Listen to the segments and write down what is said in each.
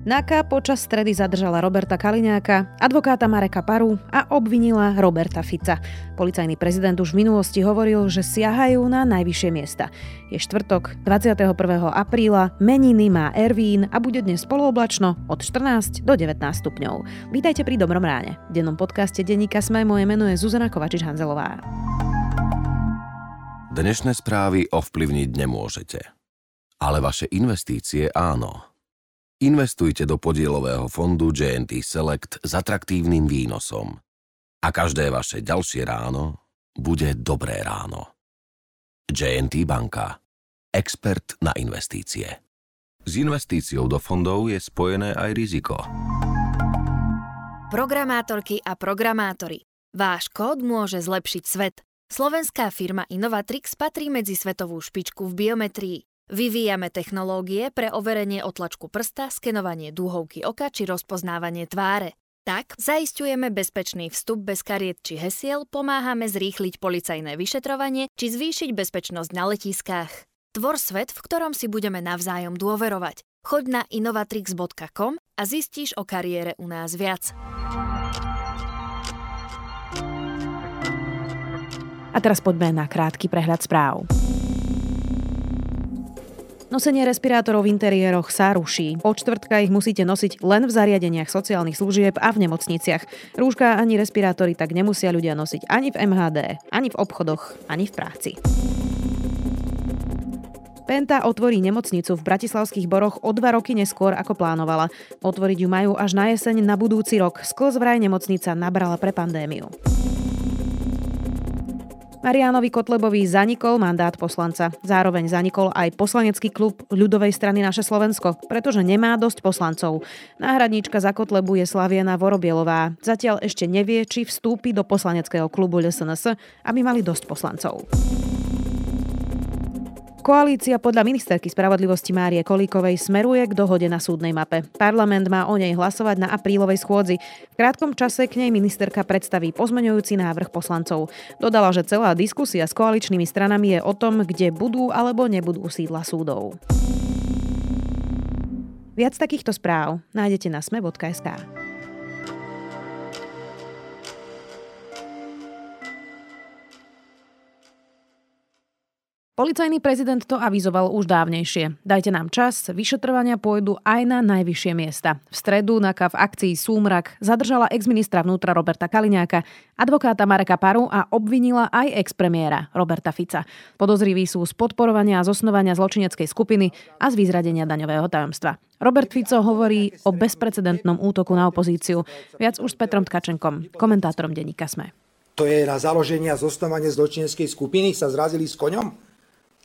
NAKA počas stredy zadržala Roberta Kaliňáka, advokáta Mareka Paru a obvinila Roberta Fica. Policajný prezident už v minulosti hovoril, že siahajú na najvyššie miesta. Je štvrtok, 21. apríla, meniny má Ervín a bude dnes polooblačno od 14 do 19 stupňov. Vítajte pri Dobrom ráne. V dennom podcaste Denníka Sme moje meno je Zuzana Kovačič-Hanzelová. Dnešné správy ovplyvniť nemôžete. Ale vaše investície áno. Investujte do podielového fondu JNT Select s atraktívnym výnosom. A každé vaše ďalšie ráno bude dobré ráno. JNT Banka. Expert na investície. S investíciou do fondov je spojené aj riziko. Programátorky a programátori. Váš kód môže zlepšiť svet. Slovenská firma Innovatrix patrí medzi svetovú špičku v biometrii. Vyvíjame technológie pre overenie otlačku prsta, skenovanie dúhovky oka či rozpoznávanie tváre. Tak zaistujeme bezpečný vstup bez kariet či hesiel, pomáhame zrýchliť policajné vyšetrovanie či zvýšiť bezpečnosť na letiskách. Tvor svet, v ktorom si budeme navzájom dôverovať. Choď na innovatrix.com a zistíš o kariére u nás viac. A teraz poďme na krátky prehľad správ. Nosenie respirátorov v interiéroch sa ruší. Od čtvrtka ich musíte nosiť len v zariadeniach sociálnych služieb a v nemocniciach. Rúška ani respirátory tak nemusia ľudia nosiť ani v MHD, ani v obchodoch, ani v práci. Penta otvorí nemocnicu v Bratislavských boroch o dva roky neskôr, ako plánovala. Otvoriť ju majú až na jeseň na budúci rok. Sklz vraj nemocnica nabrala pre pandémiu. Marianovi Kotlebovi zanikol mandát poslanca. Zároveň zanikol aj poslanecký klub ľudovej strany Naše Slovensko, pretože nemá dosť poslancov. Náhradníčka za Kotlebu je Slaviena Vorobielová. Zatiaľ ešte nevie, či vstúpi do poslaneckého klubu LSNS, aby mali dosť poslancov. Koalícia podľa ministerky spravodlivosti Márie Kolíkovej smeruje k dohode na súdnej mape. Parlament má o nej hlasovať na aprílovej schôdzi. V krátkom čase k nej ministerka predstaví pozmeňujúci návrh poslancov. Dodala, že celá diskusia s koaličnými stranami je o tom, kde budú alebo nebudú sídla súdov. Viac takýchto správ nájdete na sme.sk. Policajný prezident to avizoval už dávnejšie. Dajte nám čas, vyšetrovania pôjdu aj na najvyššie miesta. V stredu na v akcii Súmrak zadržala exministra vnútra Roberta Kaliňáka, advokáta Mareka Paru a obvinila aj expremiéra Roberta Fica. Podozriví sú z podporovania a zosnovania zločineckej skupiny a z vyzradenia daňového tajomstva. Robert Fico hovorí o bezprecedentnom útoku na opozíciu. Viac už s Petrom Tkačenkom, komentátorom denníka SME. To je na založenie a zosnovanie zločineckej skupiny, sa zrazili s koňom?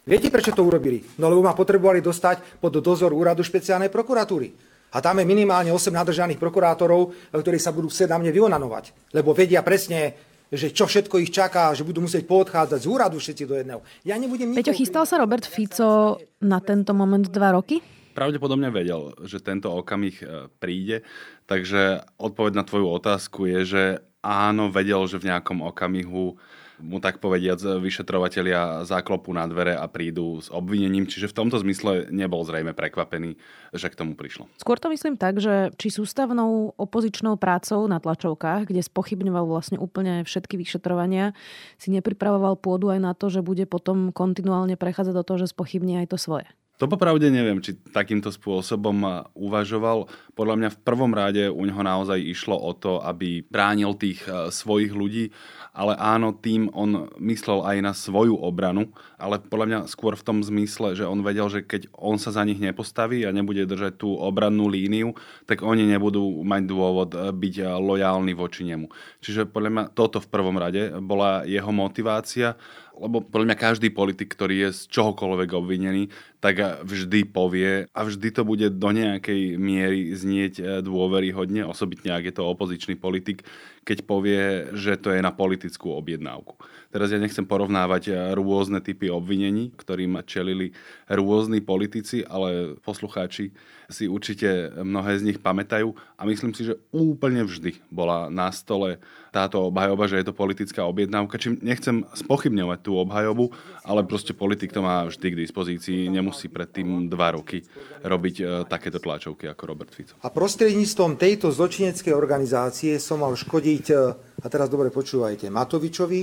Viete, prečo to urobili? No lebo ma potrebovali dostať pod dozor úradu špeciálnej prokuratúry. A tam je minimálne 8 nadržaných prokurátorov, ktorí sa budú chcieť na mne vyonanovať. Lebo vedia presne, že čo všetko ich čaká, že budú musieť poodchádzať z úradu všetci do jedného. Ja nebudem Peťo, chystal sa Robert Fico na tento moment dva roky? Pravdepodobne vedel, že tento okamih e, príde, takže odpoveď na tvoju otázku je, že áno, vedel, že v nejakom okamihu mu tak povediac vyšetrovatelia záklopú na dvere a prídu s obvinením, čiže v tomto zmysle nebol zrejme prekvapený, že k tomu prišlo. Skôr to myslím tak, že či sústavnou opozičnou prácou na tlačovkách, kde spochybňoval vlastne úplne všetky vyšetrovania, si nepripravoval pôdu aj na to, že bude potom kontinuálne prechádzať do toho, že spochybní aj to svoje. To popravde neviem, či takýmto spôsobom uvažoval. Podľa mňa v prvom rade u neho naozaj išlo o to, aby bránil tých e, svojich ľudí ale áno, tým on myslel aj na svoju obranu, ale podľa mňa skôr v tom zmysle, že on vedel, že keď on sa za nich nepostaví a nebude držať tú obrannú líniu, tak oni nebudú mať dôvod eh, byť eh, lojálni voči nemu. Čiže podľa mňa toto v prvom rade bola jeho motivácia lebo podľa mňa každý politik, ktorý je z čohokoľvek obvinený, tak vždy povie a vždy to bude do nejakej miery znieť e, dôveryhodne, osobitne ak je to opozičný politik, keď povie, že to je na politickú objednávku. Teraz ja nechcem porovnávať rôzne typy obvinení, ktorým čelili rôzni politici, ale poslucháči si určite mnohé z nich pamätajú a myslím si, že úplne vždy bola na stole táto obhajoba, že je to politická objednávka. Čím nechcem spochybňovať tú obhajobu, ale proste politik to má vždy k dispozícii, nemusí predtým dva roky robiť e, takéto tlačovky ako Robert Fico. A prostredníctvom tejto zločineckej organizácie som mal škodiť, e, a teraz dobre počúvajte, Matovičovi,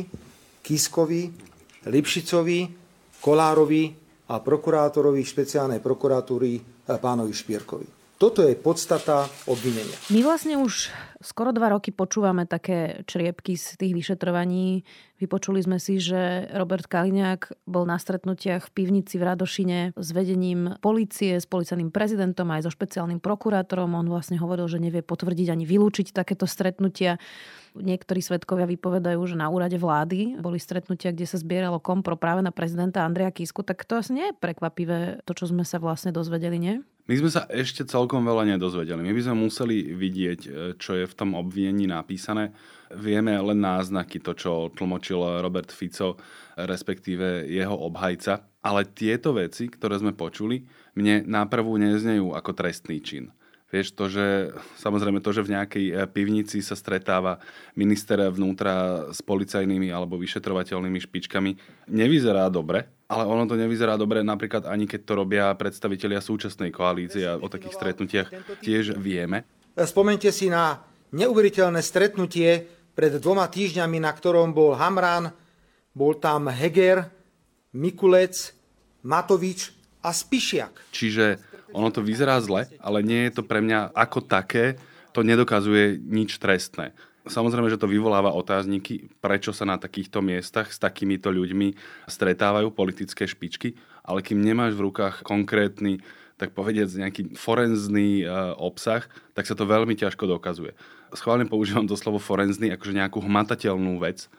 Kiskovi, Lipšicovi, Kolárovi a prokurátorovi špeciálnej prokuratúry eh, pánovi Špierkovi. Toto je podstata obvinenia. My vlastne už skoro dva roky počúvame také čriepky z tých vyšetrovaní. Vypočuli sme si, že Robert Kaliňák bol na stretnutiach v pivnici v Radošine s vedením policie, s policajným prezidentom aj so špeciálnym prokurátorom. On vlastne hovoril, že nevie potvrdiť ani vylúčiť takéto stretnutia. Niektorí svetkovia vypovedajú, že na úrade vlády boli stretnutia, kde sa zbieralo kompro práve na prezidenta Andreja Kisku, tak to asi nie je prekvapivé, to, čo sme sa vlastne dozvedeli, nie? My sme sa ešte celkom veľa nedozvedeli. My by sme museli vidieť, e, čo je v tom obvinení napísané. Vieme len náznaky, to, čo tlmočil Robert Fico, respektíve jeho obhajca. Ale tieto veci, ktoré sme počuli, mne náprvu neznejú ako trestný čin. Vieš, to, že samozrejme to, že v nejakej e, pivnici sa stretáva minister vnútra s policajnými alebo vyšetrovateľnými špičkami, nevyzerá dobre, ale ono to nevyzerá dobre napríklad ani keď to robia predstavitelia súčasnej koalície a o takých stretnutiach tiež vieme. Spomente si na neuveriteľné stretnutie pred dvoma týždňami, na ktorom bol Hamran, bol tam Heger, Mikulec, Matovič a Spišiak. Čiže ono to vyzerá zle, ale nie je to pre mňa ako také, to nedokazuje nič trestné. Samozrejme, že to vyvoláva otázniky, prečo sa na takýchto miestach s takýmito ľuďmi stretávajú politické špičky, ale kým nemáš v rukách konkrétny, tak povediac nejaký forenzný e, obsah, tak sa to veľmi ťažko dokazuje. Schválne používam to slovo forenzný, akože nejakú hmatateľnú vec,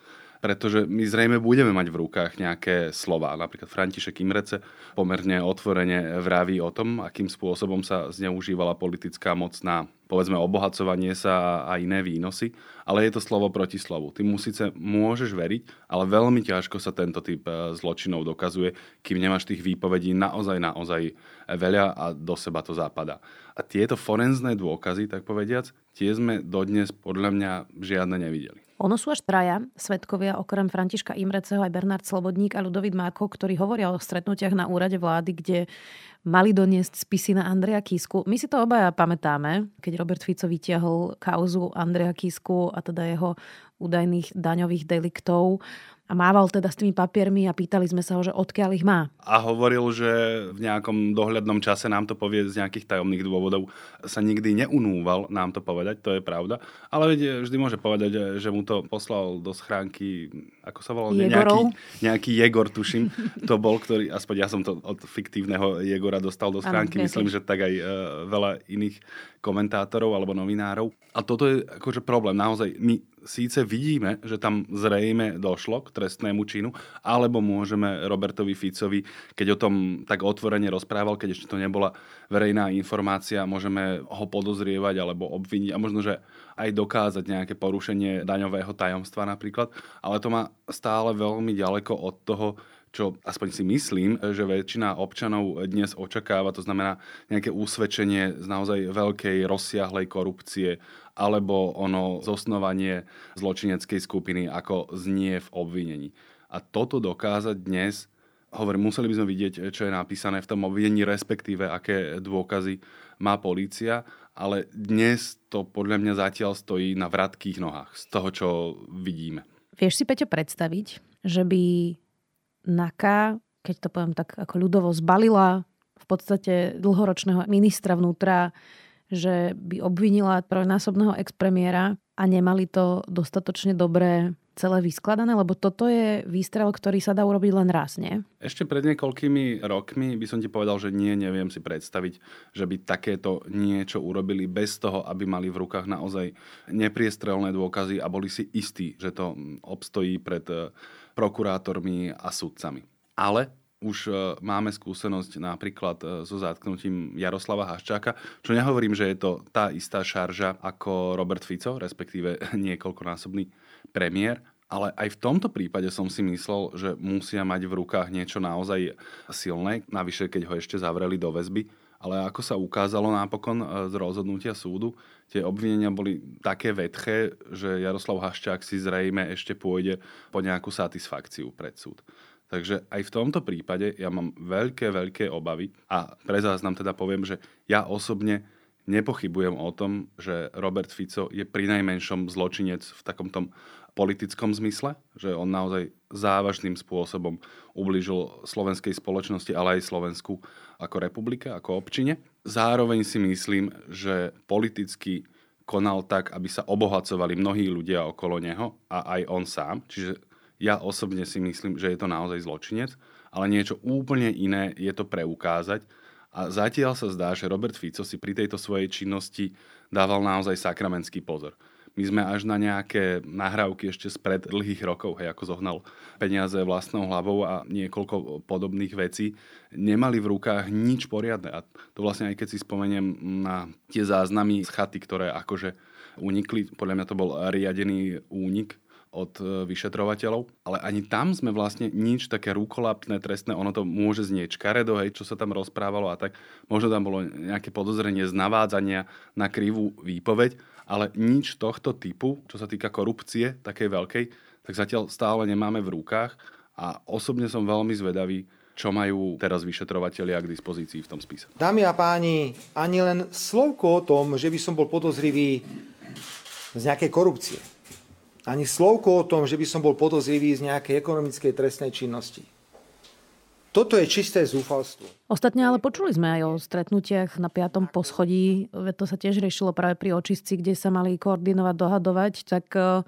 pretože my zrejme budeme mať v rukách nejaké slova. Napríklad František Imrece pomerne otvorene vraví o tom, akým spôsobom sa zneužívala politická moc na povedzme obohacovanie sa a iné výnosy, ale je to slovo proti slovu. Ty mu síce môžeš veriť, ale veľmi ťažko sa tento typ e, zločinov dokazuje, kým nemáš tých výpovedí naozaj, naozaj veľa a do seba to západa. A tieto forenzné dôkazy, tak povediac, tie sme dodnes podľa mňa žiadne nevideli. Ono sú až traja svetkovia, okrem Františka Imreceho aj Bernard Slobodník a Ludovít Máko, ktorí hovoria o stretnutiach na úrade vlády, kde mali doniesť spisy na Andreja Kisku. My si to obaja pamätáme, keď Robert Fico vytiahol kauzu Andreja Kisku a teda jeho údajných daňových deliktov a mával teda s tými papiermi a pýtali sme sa ho, že odkiaľ ich má. A hovoril, že v nejakom dohľadnom čase nám to povie z nejakých tajomných dôvodov. Sa nikdy neunúval nám to povedať, to je pravda. Ale vždy môže povedať, že mu to poslal do schránky, ako sa volal? Nejaký, nejaký Jegor, tuším. To bol, ktorý, aspoň ja som to od fiktívneho Jegora dostal do schránky. Ano, Myslím, že tak aj uh, veľa iných komentátorov alebo novinárov. A toto je akože problém. Naozaj, my síce vidíme, že tam zrejme došlo k trestnému činu, alebo môžeme Robertovi Ficovi, keď o tom tak otvorene rozprával, keď ešte to nebola verejná informácia, môžeme ho podozrievať alebo obviniť a možno, že aj dokázať nejaké porušenie daňového tajomstva napríklad, ale to má stále veľmi ďaleko od toho, čo aspoň si myslím, že väčšina občanov dnes očakáva, to znamená nejaké úsvedčenie z naozaj veľkej, rozsiahlej korupcie alebo ono zosnovanie zločineckej skupiny, ako znie v obvinení. A toto dokázať dnes, hovorím, museli by sme vidieť, čo je napísané v tom obvinení, respektíve aké dôkazy má polícia, ale dnes to podľa mňa zatiaľ stojí na vratkých nohách z toho, čo vidíme. Vieš si, Peťo, predstaviť, že by NAKA, keď to poviem tak ako ľudovo zbalila v podstate dlhoročného ministra vnútra, že by obvinila trojnásobného expremiéra a nemali to dostatočne dobré celé vyskladané, lebo toto je výstrel, ktorý sa dá urobiť len raz, nie? Ešte pred niekoľkými rokmi by som ti povedal, že nie, neviem si predstaviť, že by takéto niečo urobili bez toho, aby mali v rukách naozaj nepriestrelné dôkazy a boli si istí, že to obstojí pred prokurátormi a sudcami. Ale už máme skúsenosť napríklad so zatknutím Jaroslava Haščáka, čo nehovorím, že je to tá istá šarža ako Robert Fico, respektíve niekoľkonásobný premiér, ale aj v tomto prípade som si myslel, že musia mať v rukách niečo naozaj silné, navyše keď ho ešte zavreli do väzby. Ale ako sa ukázalo napokon e, z rozhodnutia súdu, tie obvinenia boli také vetché, že Jaroslav Haščák si zrejme ešte pôjde po nejakú satisfakciu pred súd. Takže aj v tomto prípade ja mám veľké, veľké obavy a pre záznam teda poviem, že ja osobne nepochybujem o tom, že Robert Fico je pri najmenšom zločinec v takom tom politickom zmysle, že on naozaj závažným spôsobom ublížil slovenskej spoločnosti, ale aj Slovensku ako republike, ako občine. Zároveň si myslím, že politicky konal tak, aby sa obohacovali mnohí ľudia okolo neho a aj on sám. Čiže ja osobne si myslím, že je to naozaj zločinec, ale niečo úplne iné je to preukázať. A zatiaľ sa zdá, že Robert Fico si pri tejto svojej činnosti dával naozaj sakramentský pozor. My sme až na nejaké nahrávky ešte spred dlhých rokov, hej, ako zohnal peniaze vlastnou hlavou a niekoľko podobných vecí, nemali v rukách nič poriadne. A to vlastne aj keď si spomeniem na tie záznamy z chaty, ktoré akože unikli, podľa mňa to bol riadený únik od e, vyšetrovateľov, ale ani tam sme vlastne nič také rúkolapné, trestné, ono to môže znieť škaredo, hej, čo sa tam rozprávalo a tak, možno tam bolo nejaké podozrenie z navádzania na krivú výpoveď, ale nič tohto typu, čo sa týka korupcie, takej veľkej, tak zatiaľ stále nemáme v rukách a osobne som veľmi zvedavý, čo majú teraz vyšetrovatelia k dispozícii v tom spise. Dámy a páni, ani len slovko o tom, že by som bol podozrivý z nejakej korupcie. Ani slovko o tom, že by som bol podozrivý z nejakej ekonomickej trestnej činnosti. Toto je čisté zúfalstvo. Ostatne ale počuli sme aj o stretnutiach na piatom poschodí. To sa tiež riešilo práve pri očistci, kde sa mali koordinovať, dohadovať. Tak eh,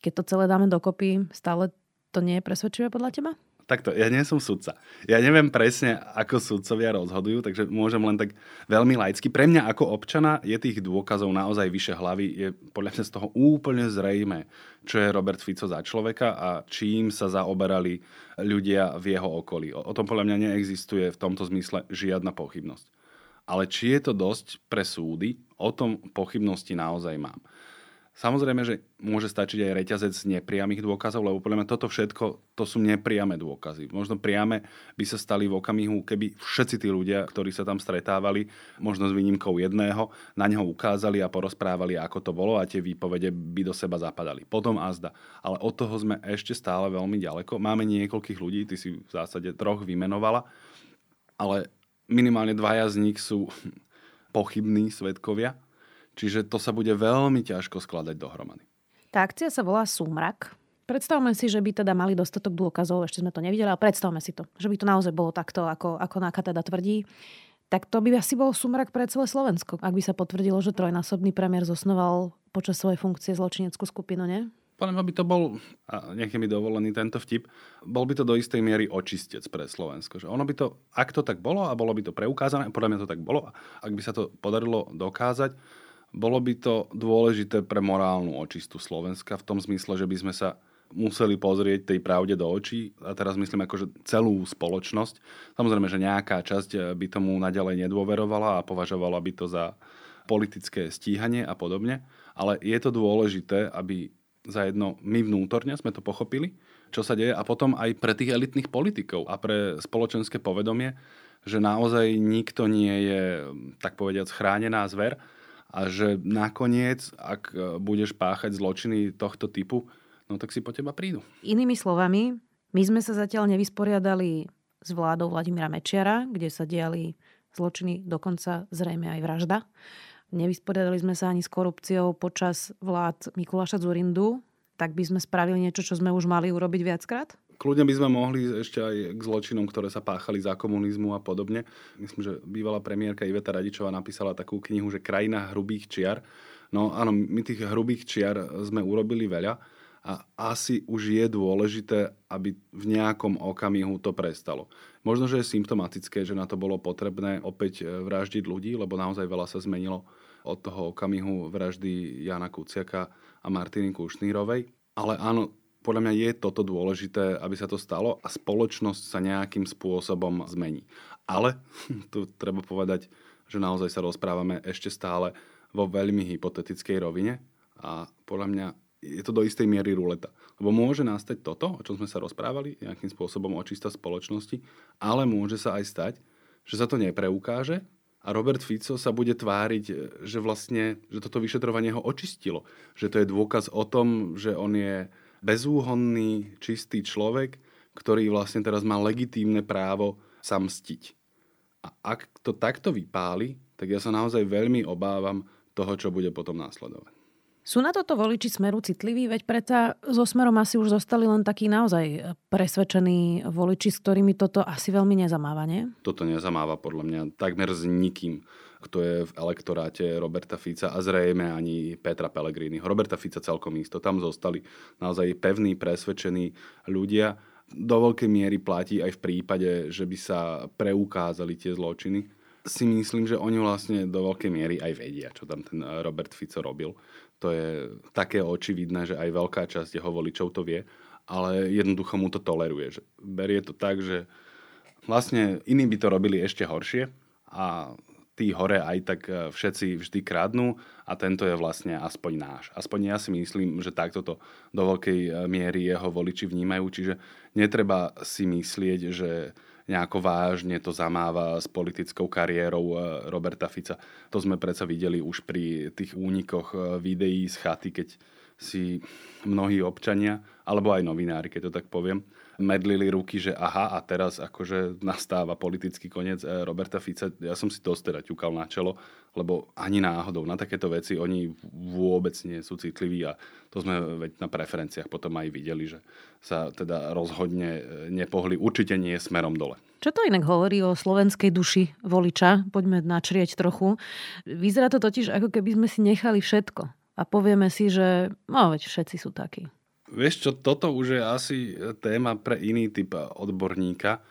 keď to celé dáme dokopy, stále to nie je presvedčivé podľa teba? Takto, ja nie som sudca. Ja neviem presne, ako sudcovia rozhodujú, takže môžem len tak veľmi laicky. Pre mňa ako občana je tých dôkazov naozaj vyše hlavy. Je podľa mňa z toho úplne zrejme, čo je Robert Fico za človeka a čím sa zaoberali ľudia v jeho okolí. O tom podľa mňa neexistuje v tomto zmysle žiadna pochybnosť. Ale či je to dosť pre súdy, o tom pochybnosti naozaj mám. Samozrejme, že môže stačiť aj reťazec z nepriamých dôkazov, lebo podľa mňa toto všetko to sú nepriame dôkazy. Možno priame by sa stali v okamihu, keby všetci tí ľudia, ktorí sa tam stretávali, možno s výnimkou jedného, na neho ukázali a porozprávali, ako to bolo a tie výpovede by do seba zapadali. Potom azda. Ale od toho sme ešte stále veľmi ďaleko. Máme niekoľkých ľudí, ty si v zásade troch vymenovala, ale minimálne dvaja z nich sú pochybní svetkovia Čiže to sa bude veľmi ťažko skladať dohromady. Tá akcia sa volá Súmrak. Predstavme si, že by teda mali dostatok dôkazov, ešte sme to nevideli, ale predstavme si to, že by to naozaj bolo takto, ako, ako Náka teda tvrdí. Tak to by asi bol súmrak pre celé Slovensko, ak by sa potvrdilo, že trojnásobný premiér zosnoval počas svojej funkcie zločineckú skupinu, nie? Podľa mňa by to bol, a nech je mi dovolený tento vtip, bol by to do istej miery očistec pre Slovensko. Že ono by to, ak to tak bolo a bolo by to preukázané, podľa mňa to tak bolo, ak by sa to podarilo dokázať, bolo by to dôležité pre morálnu očistu Slovenska v tom zmysle, že by sme sa museli pozrieť tej pravde do očí a teraz myslím akože celú spoločnosť. Samozrejme, že nejaká časť by tomu naďalej nedôverovala a považovala by to za politické stíhanie a podobne, ale je to dôležité, aby zajedno my vnútorne sme to pochopili, čo sa deje a potom aj pre tých elitných politikov a pre spoločenské povedomie, že naozaj nikto nie je, tak povediac, chránená zver, a že nakoniec, ak e, budeš páchať zločiny tohto typu, no tak si po teba prídu. Inými slovami, my sme sa zatiaľ nevysporiadali s vládou Vladimíra Mečiara, kde sa diali zločiny, dokonca zrejme aj vražda. Nevysporiadali sme sa ani s korupciou počas vlád Mikuláša Zurindu, tak by sme spravili niečo, čo sme už mali urobiť viackrát? Kľudne by sme mohli ešte aj k zločinom, ktoré sa páchali za komunizmu a podobne. Myslím, že bývalá premiérka Iveta Radičová napísala takú knihu, že Krajina hrubých čiar. No áno, my tých hrubých čiar sme urobili veľa a asi už je dôležité, aby v nejakom okamihu to prestalo. Možno, že je symptomatické, že na to bolo potrebné opäť vraždiť ľudí, lebo naozaj veľa sa zmenilo od toho okamihu vraždy Jana Kuciaka a Martiny Kušnírovej. Ale áno, podľa mňa je toto dôležité, aby sa to stalo a spoločnosť sa nejakým spôsobom zmení. Ale tu treba povedať, že naozaj sa rozprávame ešte stále vo veľmi hypotetickej rovine a podľa mňa je to do istej miery ruleta. Lebo môže nastať toto, o čom sme sa rozprávali, nejakým spôsobom očista spoločnosti, ale môže sa aj stať, že sa to nepreukáže a Robert Fico sa bude tváriť, že vlastne, že toto vyšetrovanie ho očistilo. Že to je dôkaz o tom, že on je bezúhonný, čistý človek, ktorý vlastne teraz má legitímne právo sa mstiť. A ak to takto vypáli, tak ja sa naozaj veľmi obávam toho, čo bude potom následovať. Sú na toto voliči Smeru citliví? Veď predsa so Smerom asi už zostali len takí naozaj presvedčení voliči, s ktorými toto asi veľmi nezamáva, nie? Toto nezamáva podľa mňa takmer s nikým kto je v elektoráte Roberta Fica a zrejme ani Petra Pellegriniho. Roberta Fica celkom isto. Tam zostali naozaj pevní, presvedčení ľudia. Do veľkej miery platí aj v prípade, že by sa preukázali tie zločiny. Si myslím, že oni vlastne do veľkej miery aj vedia, čo tam ten Robert Fico robil to je také očividné, že aj veľká časť jeho voličov to vie, ale jednoducho mu to toleruje. Že berie to tak, že vlastne iní by to robili ešte horšie a tí hore aj tak e, všetci vždy kradnú a tento je vlastne aspoň náš. Aspoň ja si myslím, že takto to do veľkej e, miery jeho voliči vnímajú, čiže netreba si myslieť, že nejako vážne to zamáva s politickou kariérou eh, Roberta Fica. To sme predsa videli už pri tých únikoch videí z chaty, keď si mnohí občania, alebo aj novinári, keď to tak poviem, medlili ruky, že aha, a teraz akože nastáva politický koniec eh, Roberta Fica. Ja som si dosť teda ťukal na čelo, lebo ani náhodou na takéto veci oni vôbec nie sú citliví a to sme veď na preferenciách potom aj videli, že sa teda rozhodne e, nepohli, určite nie smerom dole. Čo to inak hovorí o slovenskej duši voliča? Poďme načrieť trochu. Vyzerá to totiž, ako keby sme si nechali všetko a povieme si, že no veď všetci sú takí. Vieš čo, toto už je asi téma pre iný typ odborníka,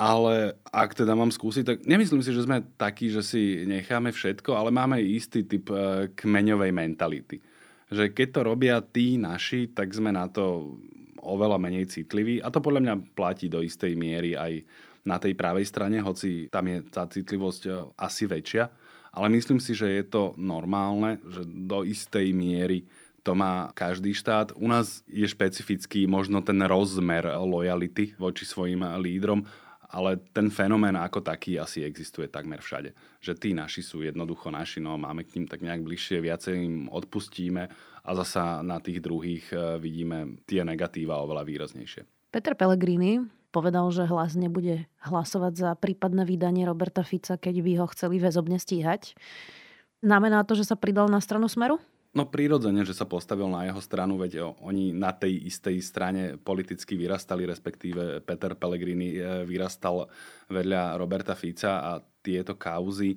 ale ak teda mám skúsiť, tak nemyslím si, že sme takí, že si necháme všetko, ale máme istý typ e, kmeňovej mentality. Že keď to robia tí naši, tak sme na to oveľa menej citliví a to podľa mňa platí do istej miery aj na tej pravej strane, hoci tam je tá citlivosť e, asi väčšia. Ale myslím si, že je to normálne, že do istej miery to má každý štát. U nás je špecifický možno ten rozmer lojality voči svojim lídrom ale ten fenomén ako taký asi existuje takmer všade. Že tí naši sú jednoducho naši, no máme k ním tak nejak bližšie, viacej im odpustíme a zasa na tých druhých e, vidíme tie negatíva oveľa výraznejšie. Peter Pellegrini povedal, že hlas nebude hlasovať za prípadné vydanie Roberta Fica, keď by ho chceli väzobne stíhať. Znamená to, že sa pridal na stranu Smeru? No prirodzene, že sa postavil na jeho stranu, veď oni na tej istej strane politicky vyrastali, respektíve Peter Pellegrini eh, vyrastal vedľa Roberta Fica a tieto kauzy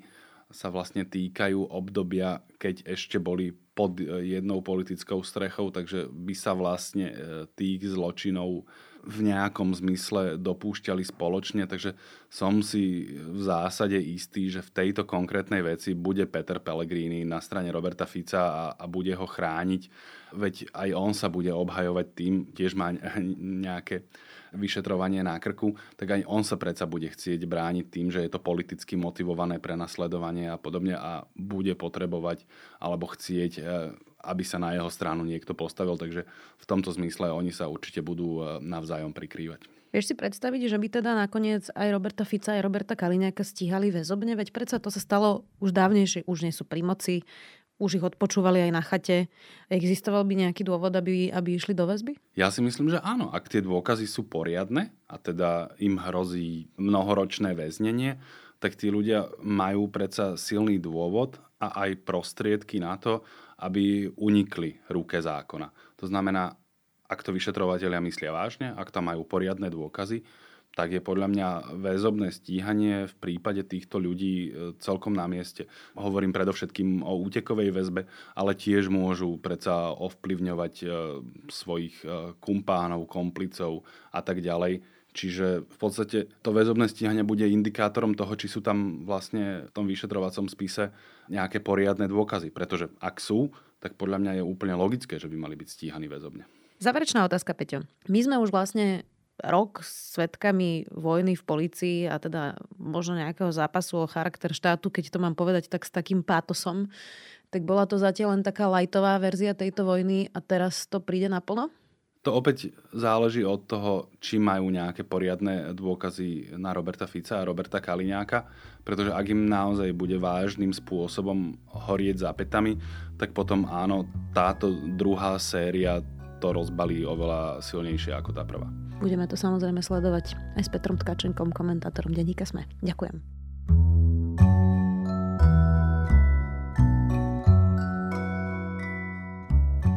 sa vlastne týkajú obdobia, keď ešte boli pod eh, jednou politickou strechou, takže by sa vlastne eh, tých zločinov v nejakom zmysle dopúšťali spoločne, takže som si v zásade istý, že v tejto konkrétnej veci bude Peter Pellegrini na strane Roberta Fica a, a bude ho chrániť, veď aj on sa bude obhajovať tým, tiež má nejaké vyšetrovanie na krku, tak aj on sa predsa bude chcieť brániť tým, že je to politicky motivované prenasledovanie a podobne a bude potrebovať alebo chcieť e, aby sa na jeho stranu niekto postavil, takže v tomto zmysle oni sa určite budú e, navzájom prikrývať. Vieš si predstaviť, že by teda nakoniec aj Roberta Fica, aj Roberta Kaliňáka stíhali väzobne? Veď predsa to sa stalo už dávnejšie, už nie sú pri moci, už ich odpočúvali aj na chate. Existoval by nejaký dôvod, aby, aby išli do väzby? Ja si myslím, že áno. Ak tie dôkazy sú poriadne a teda im hrozí mnohoročné väznenie, tak tí ľudia majú predsa silný dôvod a aj prostriedky na to, aby unikli ruke zákona. To znamená, ak to vyšetrovateľia myslia vážne, ak tam majú poriadne dôkazy, tak je podľa mňa väzobné stíhanie v prípade týchto ľudí e, celkom na mieste. Hovorím predovšetkým o útekovej väzbe, ale tiež môžu predsa ovplyvňovať e, svojich e, kumpánov, komplicov a tak ďalej. Čiže v podstate to väzobné stíhanie bude indikátorom toho, či sú tam vlastne v tom vyšetrovacom spise nejaké poriadne dôkazy. Pretože ak sú, tak podľa mňa je úplne logické, že by mali byť stíhaní väzobne. Záverečná otázka, Peťo. My sme už vlastne rok svetkami vojny v policii a teda možno nejakého zápasu o charakter štátu, keď to mám povedať tak s takým pátosom, tak bola to zatiaľ len taká lajtová verzia tejto vojny a teraz to príde naplno? To opäť záleží od toho, či majú nejaké poriadne dôkazy na Roberta Fica a Roberta Kaliňáka, pretože ak im naozaj bude vážnym spôsobom horieť zápetami, tak potom áno, táto druhá séria to rozbalí oveľa silnejšie ako tá prvá. Budeme to samozrejme sledovať aj s Petrom Tkačenkom, komentátorom Denníka Sme. Ďakujem.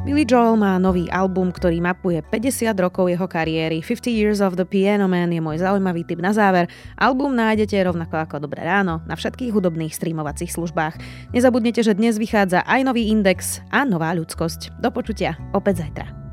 Billy Joel má nový album, ktorý mapuje 50 rokov jeho kariéry. 50 Years of the Piano Man je môj zaujímavý tip na záver. Album nájdete rovnako ako Dobré ráno na všetkých hudobných streamovacích službách. Nezabudnite, že dnes vychádza aj nový index a nová ľudskosť. Do počutia opäť zajtra.